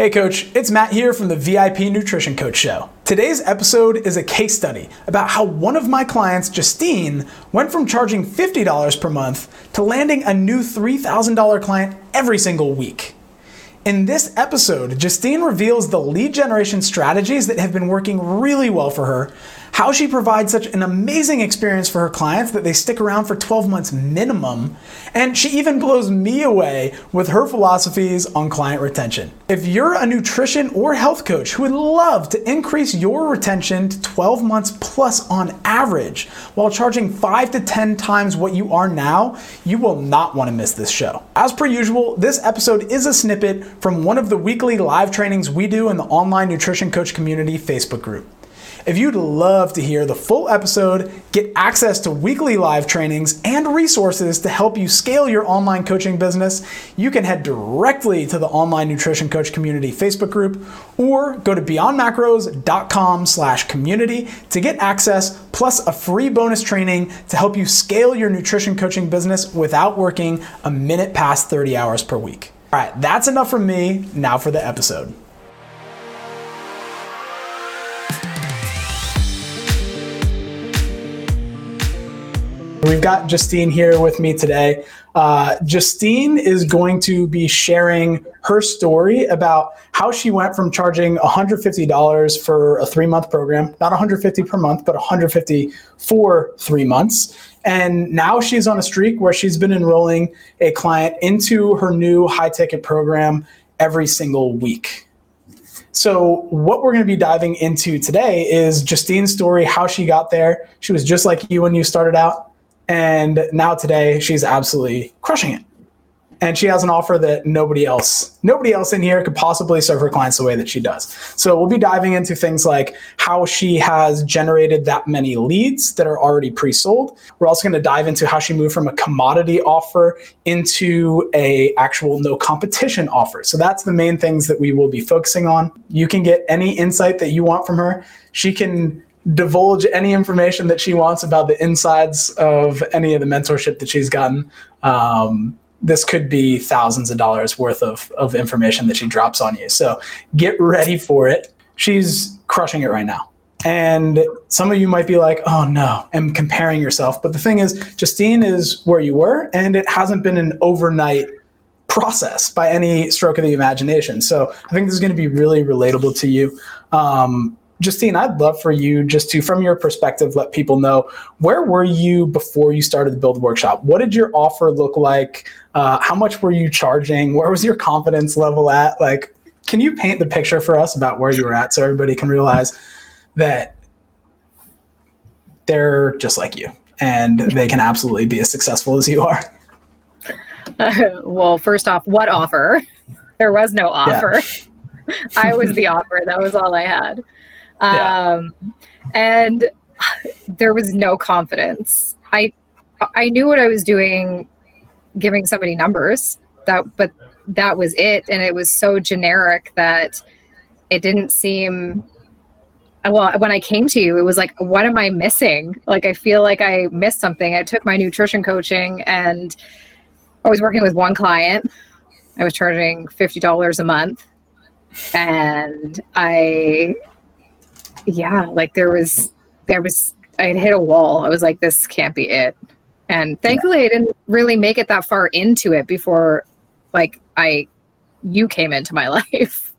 Hey, Coach, it's Matt here from the VIP Nutrition Coach Show. Today's episode is a case study about how one of my clients, Justine, went from charging $50 per month to landing a new $3,000 client every single week. In this episode, Justine reveals the lead generation strategies that have been working really well for her how she provides such an amazing experience for her clients that they stick around for 12 months minimum, and she even blows me away with her philosophies on client retention. If you're a nutrition or health coach who would love to increase your retention to 12 months plus on average while charging 5 to 10 times what you are now, you will not want to miss this show. As per usual, this episode is a snippet from one of the weekly live trainings we do in the online nutrition coach community Facebook group. If you'd love to hear the full episode, get access to weekly live trainings and resources to help you scale your online coaching business, you can head directly to the Online Nutrition Coach Community Facebook group or go to beyondmacros.com slash community to get access plus a free bonus training to help you scale your nutrition coaching business without working a minute past 30 hours per week. All right, that's enough from me. Now for the episode. We've got Justine here with me today. Uh, Justine is going to be sharing her story about how she went from charging $150 for a three month program, not $150 per month, but $150 for three months. And now she's on a streak where she's been enrolling a client into her new high ticket program every single week. So, what we're going to be diving into today is Justine's story, how she got there. She was just like you when you started out and now today, she's absolutely crushing it. And she has an offer that nobody else, nobody else in here could possibly serve her clients the way that she does. So we'll be diving into things like how she has generated that many leads that are already pre-sold. We're also going to dive into how she moved from a commodity offer into a actual no competition offer. So that's the main things that we will be focusing on. You can get any insight that you want from her. She can divulge any information that she wants about the insides of any of the mentorship that she's gotten. Um, this could be thousands of dollars worth of, of information that she drops on you. So get ready for it. She's crushing it right now. And some of you might be like, oh no, I'm comparing yourself. But the thing is, Justine is where you were, and it hasn't been an overnight process by any stroke of the imagination. So I think this is going to be really relatable to you. Um, Justine, I'd love for you just to, from your perspective, let people know where were you before you started the Build Workshop? What did your offer look like? Uh, how much were you charging? Where was your confidence level at? Like, can you paint the picture for us about where you were at so everybody can realize that they're just like you and they can absolutely be as successful as you are? Uh, well, first off, what offer? There was no offer. Yeah. I was the offer. That was all I had. Um, yeah. And there was no confidence. I I knew what I was doing, giving somebody numbers. That, but that was it, and it was so generic that it didn't seem. Well, when I came to you, it was like, what am I missing? Like, I feel like I missed something. I took my nutrition coaching, and I was working with one client. I was charging fifty dollars a month, and I yeah, like there was there was I hit a wall. I was like, this can't be it. And thankfully, yeah. I didn't really make it that far into it before, like I, you came into my life,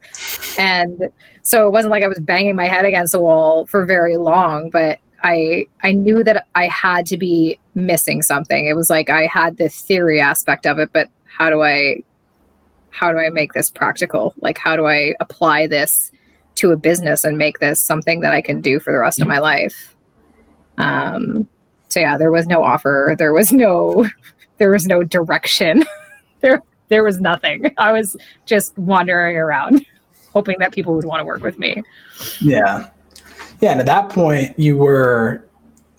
and so it wasn't like I was banging my head against the wall for very long. But I I knew that I had to be missing something. It was like I had the theory aspect of it, but how do I how do I make this practical? Like how do I apply this to a business and make this something that I can do for the rest of my life. Um, so yeah, there was no offer. There was no, there was no direction. there, there was nothing. I was just wandering around, hoping that people would want to work with me. Yeah, yeah. And at that point, you were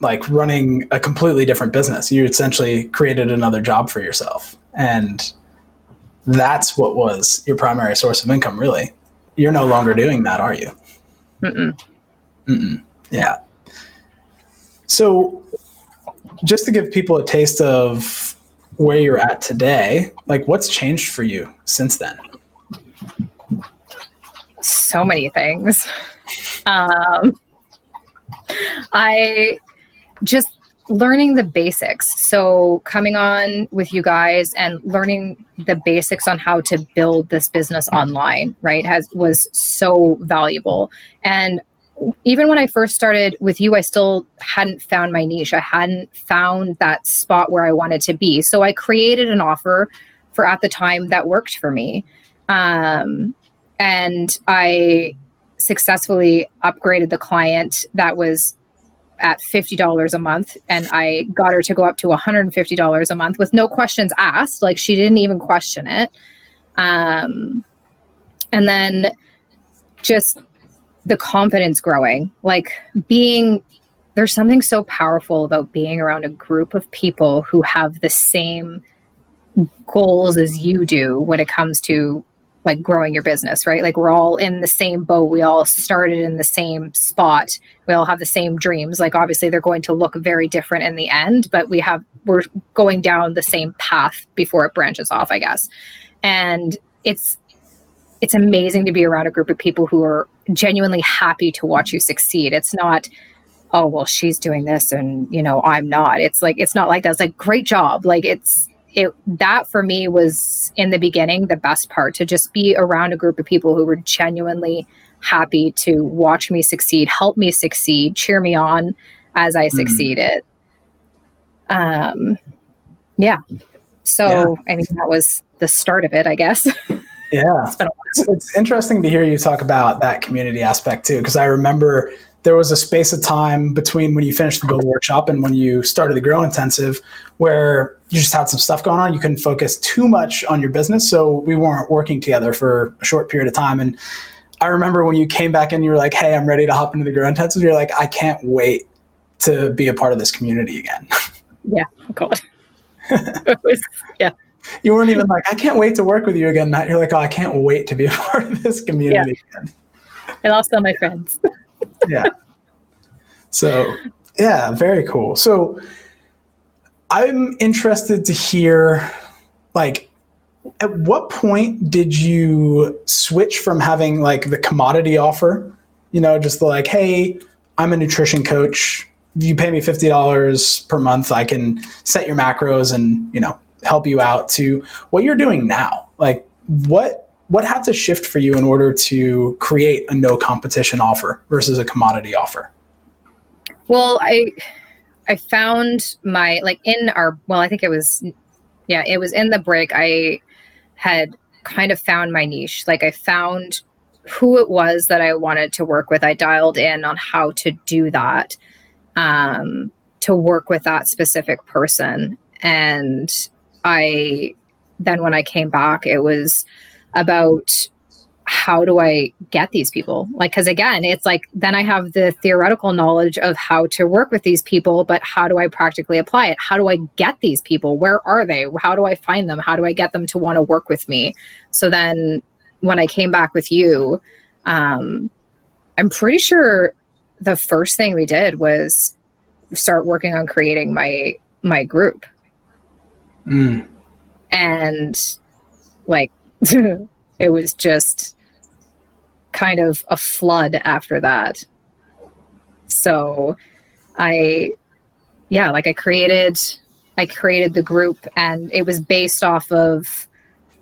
like running a completely different business. You essentially created another job for yourself, and that's what was your primary source of income, really you're no longer doing that, are you? Mm-mm. Mm-mm. Yeah. So, just to give people a taste of where you're at today, like what's changed for you since then? so many things. Um, I just learning the basics. So coming on with you guys and learning the basics on how to build this business online, right, has was so valuable. And even when I first started with you, I still hadn't found my niche. I hadn't found that spot where I wanted to be. So I created an offer for at the time that worked for me. Um, and I successfully upgraded the client that was at $50 a month and I got her to go up to $150 a month with no questions asked. Like she didn't even question it. Um, and then just the confidence growing, like being there's something so powerful about being around a group of people who have the same goals as you do when it comes to like growing your business, right? Like we're all in the same boat. We all started in the same spot. We all have the same dreams. Like obviously they're going to look very different in the end, but we have we're going down the same path before it branches off, I guess. And it's it's amazing to be around a group of people who are genuinely happy to watch you succeed. It's not oh well she's doing this and you know I'm not. It's like it's not like that. It's like great job. Like it's it that for me was in the beginning the best part to just be around a group of people who were genuinely happy to watch me succeed, help me succeed, cheer me on as I mm. succeeded. Um, yeah. So yeah. I mean that was the start of it, I guess. Yeah, it's, it's interesting to hear you talk about that community aspect too, because I remember there was a space of time between when you finished the build workshop and when you started the grow intensive where you just had some stuff going on. You couldn't focus too much on your business. So we weren't working together for a short period of time. And i remember when you came back and you were like hey i'm ready to hop into the grow intensive you're like i can't wait to be a part of this community again. Yeah oh god. Was, yeah. You weren't even like i can't wait to work with you again matt. You're like oh i can't wait to be a part of this community yeah. again. I lost all my friends yeah. So, yeah, very cool. So, I'm interested to hear like at what point did you switch from having like the commodity offer, you know, just like, hey, I'm a nutrition coach. You pay me $50 per month. I can set your macros and, you know, help you out to what you're doing now. Like what what had to shift for you in order to create a no competition offer versus a commodity offer? Well, I I found my like in our well, I think it was yeah, it was in the break. I had kind of found my niche. Like I found who it was that I wanted to work with. I dialed in on how to do that, um, to work with that specific person. And I then when I came back, it was about how do I get these people? Like, because again, it's like then I have the theoretical knowledge of how to work with these people, but how do I practically apply it? How do I get these people? Where are they? How do I find them? How do I get them to want to work with me? So then when I came back with you, um, I'm pretty sure the first thing we did was start working on creating my my group. Mm. And like it was just kind of a flood after that. So I yeah, like I created I created the group and it was based off of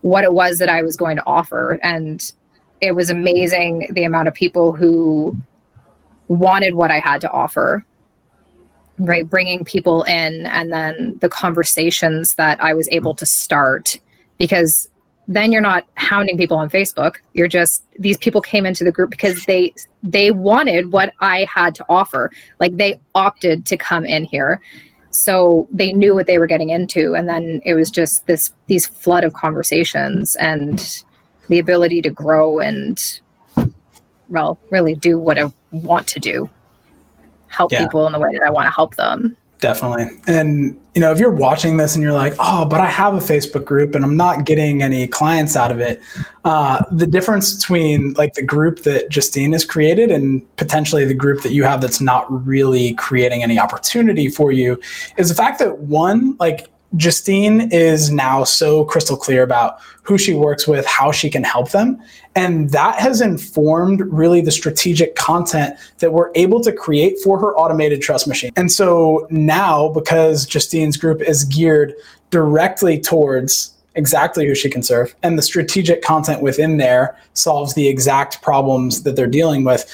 what it was that I was going to offer and it was amazing the amount of people who wanted what I had to offer right bringing people in and then the conversations that I was able to start because then you're not hounding people on Facebook. You're just these people came into the group because they they wanted what I had to offer. Like they opted to come in here. So they knew what they were getting into and then it was just this these flood of conversations and the ability to grow and well, really do what I want to do. Help yeah. people in the way that I want to help them. Definitely. And, you know, if you're watching this and you're like, oh, but I have a Facebook group and I'm not getting any clients out of it, uh, the difference between like the group that Justine has created and potentially the group that you have that's not really creating any opportunity for you is the fact that one, like, Justine is now so crystal clear about who she works with, how she can help them. And that has informed really the strategic content that we're able to create for her automated trust machine. And so now, because Justine's group is geared directly towards exactly who she can serve, and the strategic content within there solves the exact problems that they're dealing with,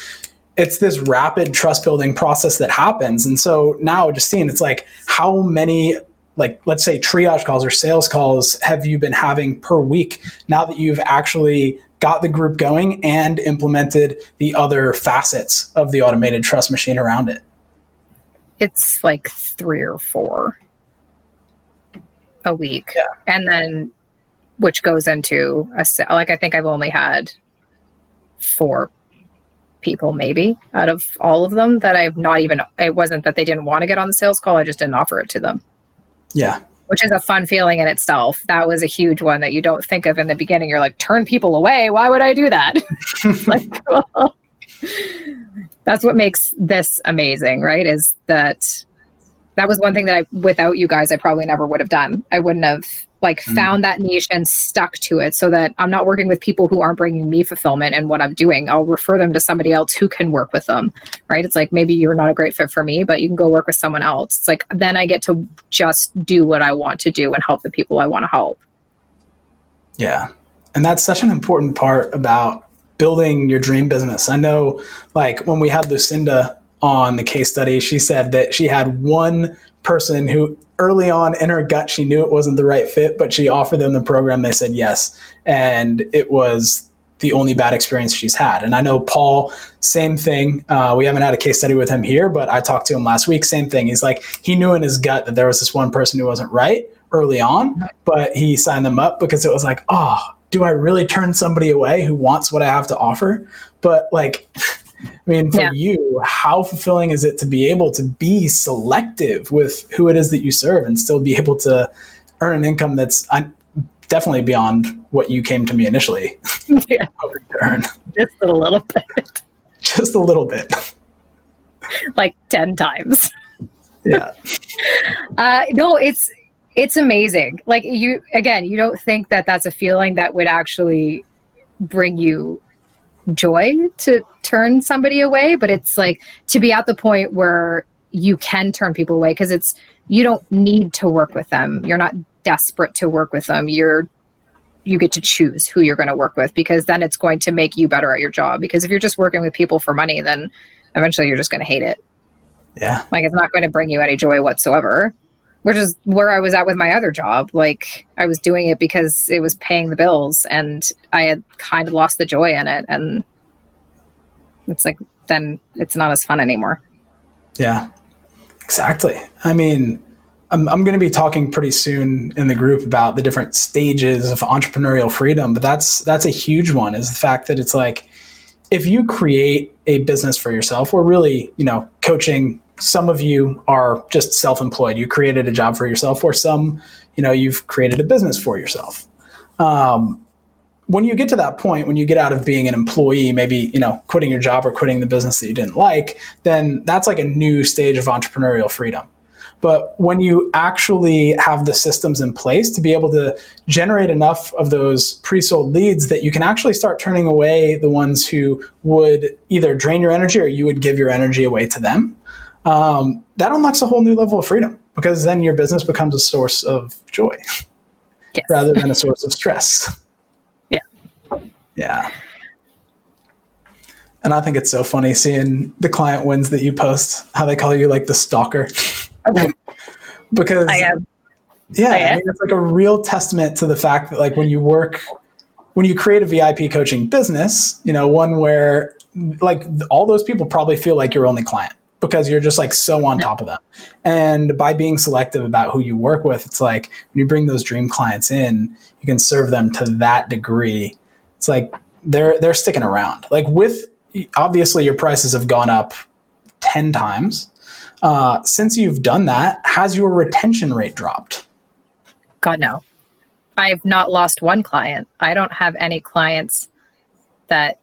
it's this rapid trust building process that happens. And so now, Justine, it's like how many like let's say triage calls or sales calls have you been having per week now that you've actually got the group going and implemented the other facets of the automated trust machine around it? It's like three or four a week. Yeah. and then which goes into a like i think i've only had four people maybe out of all of them that i've not even it wasn't that they didn't want to get on the sales call i just didn't offer it to them yeah. Which is a fun feeling in itself. That was a huge one that you don't think of in the beginning. You're like, turn people away. Why would I do that? like, well, that's what makes this amazing, right? Is that that was one thing that I, without you guys, I probably never would have done. I wouldn't have like mm. found that niche and stuck to it so that I'm not working with people who aren't bringing me fulfillment and what I'm doing. I'll refer them to somebody else who can work with them, right? It's like maybe you're not a great fit for me, but you can go work with someone else. It's like then I get to just do what I want to do and help the people I want to help. Yeah. And that's such an important part about building your dream business. I know like when we had Lucinda on the case study, she said that she had one person who early on in her gut she knew it wasn't the right fit but she offered them the program. They said yes. And it was the only bad experience she's had. And i know paul same thing. Uh, we haven't had a case study with him here but i talked to him last week same thing. He's like he knew in his gut that there was this one person who wasn't right early on but he signed them up because it was like oh do i really turn somebody away who wants what i have to offer? But like I mean, for yeah. you, how fulfilling is it to be able to be selective with who it is that you serve and still be able to earn an income that's definitely beyond what you came to me initially yeah. Just a little bit. Just a little bit. like 10 times. Yeah. Uh, no, it's it's amazing. Like you again, you don't think that that's a feeling that would actually bring you joy to turn somebody away, but it's like to be at the point where you can turn people away because it's you don't need to work with them. You're not desperate to work with them. You're you get to choose who you're going to work with because then it's going to make you better at your job. Because if you're just working with people for money, then eventually you're just going to hate it. Yeah. Like it's not going to bring you any joy whatsoever which is where I was at with my other job. Like I was doing it because it was paying the bills and I had kind of lost the joy in it. And it's like, then it's not as fun anymore. Yeah, exactly. I mean, I'm, I'm going to be talking pretty soon in the group about the different stages of entrepreneurial freedom, but that's, that's a huge one is the fact that it's like, if you create a business for yourself, we're really, you know, coaching some of you are just self-employed. You created a job for yourself or some you know you've created a business for yourself. Um, when you get to that point when you get out of being an employee maybe you know quitting your job or quitting the business that you didn't like then that's like a new stage of entrepreneurial freedom. But when you actually have the systems in place to be able to generate enough of those pre-sold leads that you can actually start turning away the ones who would either drain your energy or you would give your energy away to them um, that unlocks a whole new level of freedom because then your business becomes a source of joy yes. rather than a source of stress. Yeah. Yeah. And I think it's so funny seeing the client wins that you post, how they call you like the stalker. because I am. Yeah, I am. I mean, it's like a real testament to the fact that like when you work when you create a VIP coaching business, you know, one where like all those people probably feel like your only client because you're just like so on top of them. And by being selective about who you work with, it's like when you bring those dream clients in, you can serve them to that degree. It's like they're they're sticking around. Like with obviously your prices have gone up 10 times. Uh, since you've done that, has your retention rate dropped? God no. I've not lost one client. I don't have any clients that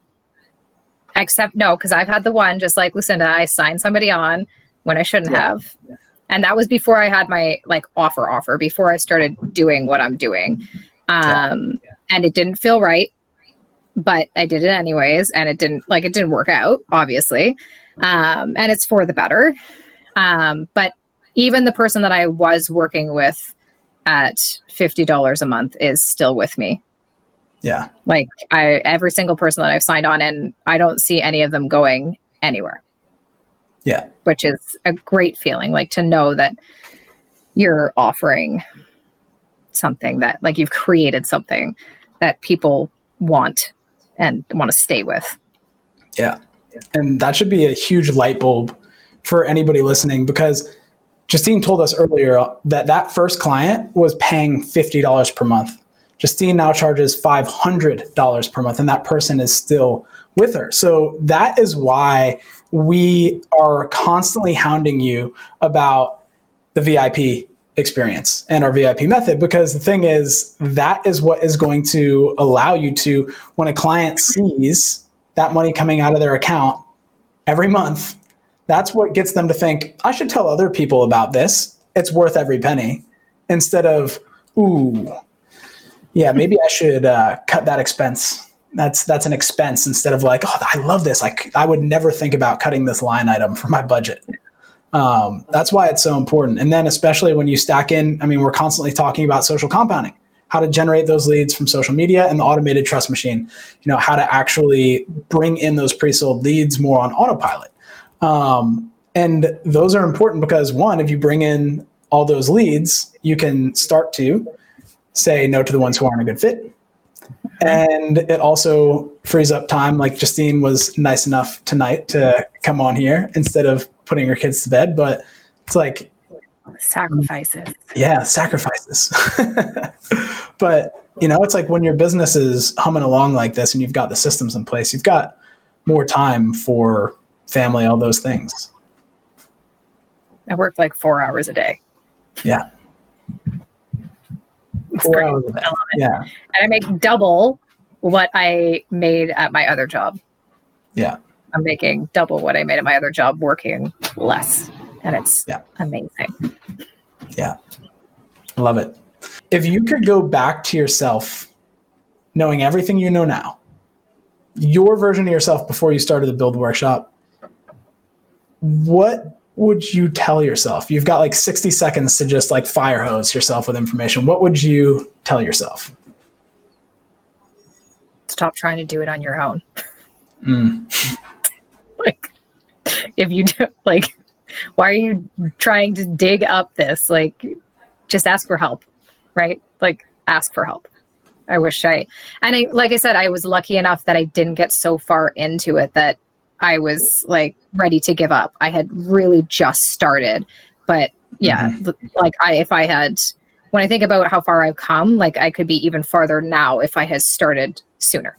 except no, because I've had the one just like Lucinda, I signed somebody on when I shouldn't yeah. have. and that was before I had my like offer offer before I started doing what I'm doing. Um, yeah. and it didn't feel right, but I did it anyways, and it didn't like it didn't work out, obviously. Um, and it's for the better. Um, but even the person that I was working with at $50 a month is still with me. Yeah. Like I every single person that I've signed on and I don't see any of them going anywhere. Yeah. Which is a great feeling like to know that you're offering something that like you've created something that people want and want to stay with. Yeah. And that should be a huge light bulb for anybody listening because Justine told us earlier that that first client was paying $50 per month. Justine now charges $500 per month, and that person is still with her. So that is why we are constantly hounding you about the VIP experience and our VIP method because the thing is that is what is going to allow you to when a client sees that money coming out of their account every month that's what gets them to think I should tell other people about this it's worth every penny instead of ooh yeah maybe I should uh, cut that expense that's that's an expense instead of like oh I love this like I would never think about cutting this line item for my budget um, that's why it's so important. And then, especially when you stack in, I mean, we're constantly talking about social compounding, how to generate those leads from social media and the automated trust machine, you know, how to actually bring in those pre sold leads more on autopilot. Um, and those are important because, one, if you bring in all those leads, you can start to say no to the ones who aren't a good fit. And it also frees up time. Like Justine was nice enough tonight to come on here instead of putting her kids to bed, but it's like sacrifices. Yeah, sacrifices. but you know, it's like when your business is humming along like this and you've got the systems in place, you've got more time for family, all those things. I work like four hours a day. Yeah. It's great. hours a day. Yeah. And I make double what I made at my other job. Yeah. I'm making double what I made at my other job working less. And it's yeah. amazing. Yeah. Love it. If you could go back to yourself, knowing everything you know now, your version of yourself before you started the build workshop, what would you tell yourself? You've got like 60 seconds to just like fire hose yourself with information. What would you tell yourself? Stop trying to do it on your own. Mm. like if you do like why are you trying to dig up this like just ask for help right like ask for help i wish i and i like i said i was lucky enough that i didn't get so far into it that i was like ready to give up. I had really just started but yeah mm-hmm. like i if i had when i think about how far i've come like i could be even farther now if i had started sooner.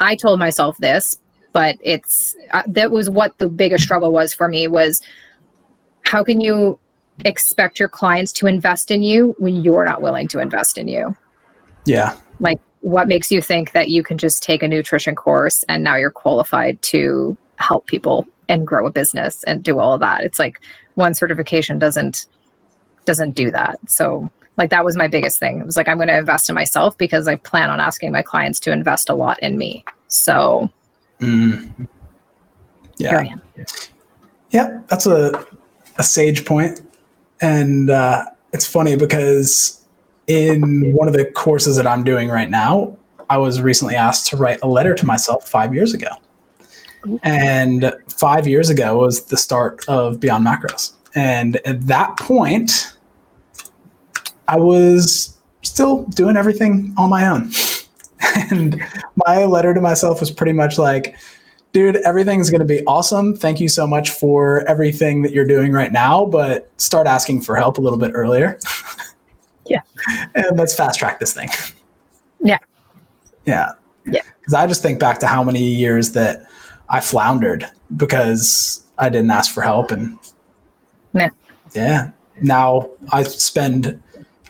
I told myself this but it's uh, that was what the biggest struggle was for me was how can you expect your clients to invest in you when you're not willing to invest in you? Yeah. Like what makes you think that you can just take a nutrition course and now you're qualified to help people and grow a business and do all of that it's like one certification doesn't doesn't do that so like that was my biggest thing it was like i'm going to invest in myself because i plan on asking my clients to invest a lot in me so Mm. Yeah. Yeah, that's a, a sage point. And uh, it's funny because in one of the courses that I'm doing right now, I was recently asked to write a letter to myself five years ago. And five years ago was the start of Beyond Macros. And at that point, I was still doing everything on my own. and my letter to myself was pretty much like, dude, everything's going to be awesome. Thank you so much for everything that you're doing right now, but start asking for help a little bit earlier. yeah. And let's fast track this thing. Yeah. Yeah. Yeah. Because I just think back to how many years that I floundered because I didn't ask for help. And yeah. Yeah. Now I spend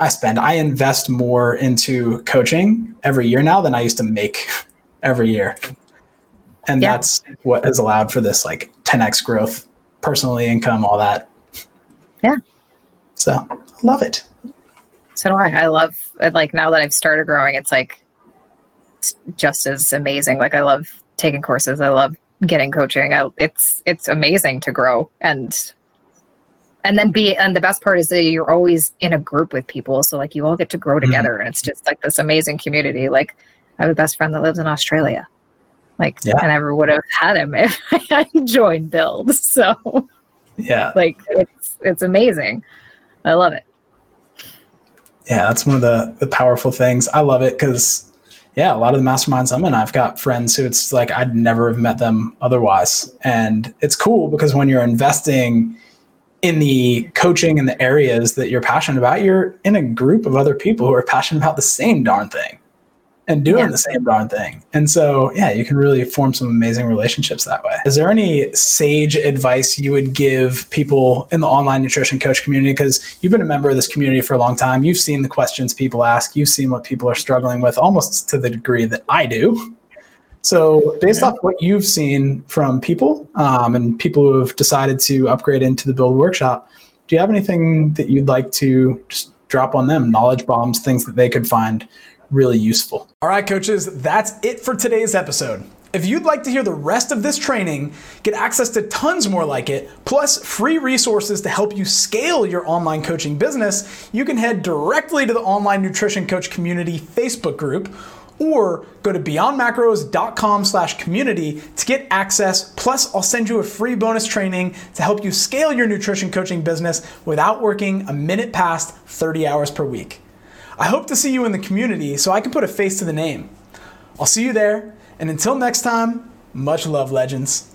I spend. I invest more into coaching every year now than I used to make every year. And yeah. that's what has allowed for this like 10x growth, personally income, all that. Yeah. So I love it. So do I. I love uh, like now that I've started growing, it's like it's just as amazing. Like I love taking courses. I love getting coaching. I, it's it's amazing to grow and and then be and the best part is that you're always in a group with people. So like you all get to grow mm-hmm. together, mm-hmm. and it's just like this amazing community. Like I have a best friend that lives in Australia. Like yeah. I never would have had him if I joined Build. So yeah, like it's it's amazing. I love it. Yeah, that's one of the the powerful things. I love it because yeah, a lot of the masterminds I'm in, I've got friends who it's like I'd never have met them otherwise, and it's cool because when you're investing in the coaching and the areas that you're passionate about, you're in a group of other people who are passionate about the same darn thing and doing yeah. the same darn thing. And so, yeah, you can really form some amazing relationships that way. Is there any sage advice you would give people in the online nutrition coach community? Because you've been a member of this community for a long time. You've seen the questions people ask, you've seen what people are struggling with almost to the degree that I do. So, based yeah. off what you've seen from people um, and people who have decided to upgrade into the Build Workshop, do you have anything that you'd like to just drop on them? Knowledge bombs, things that they could find really useful. All right, coaches, that's it for today's episode. If you'd like to hear the rest of this training, get access to tons more like it, plus free resources to help you scale your online coaching business, you can head directly to the Online Nutrition Coach Community Facebook group or go to beyondmacros.com slash community to get access. Plus, I'll send you a free bonus training to help you scale your nutrition coaching business without working a minute past 30 hours per week. I hope to see you in the community so I can put a face to the name. I'll see you there, and until next time, much love, legends.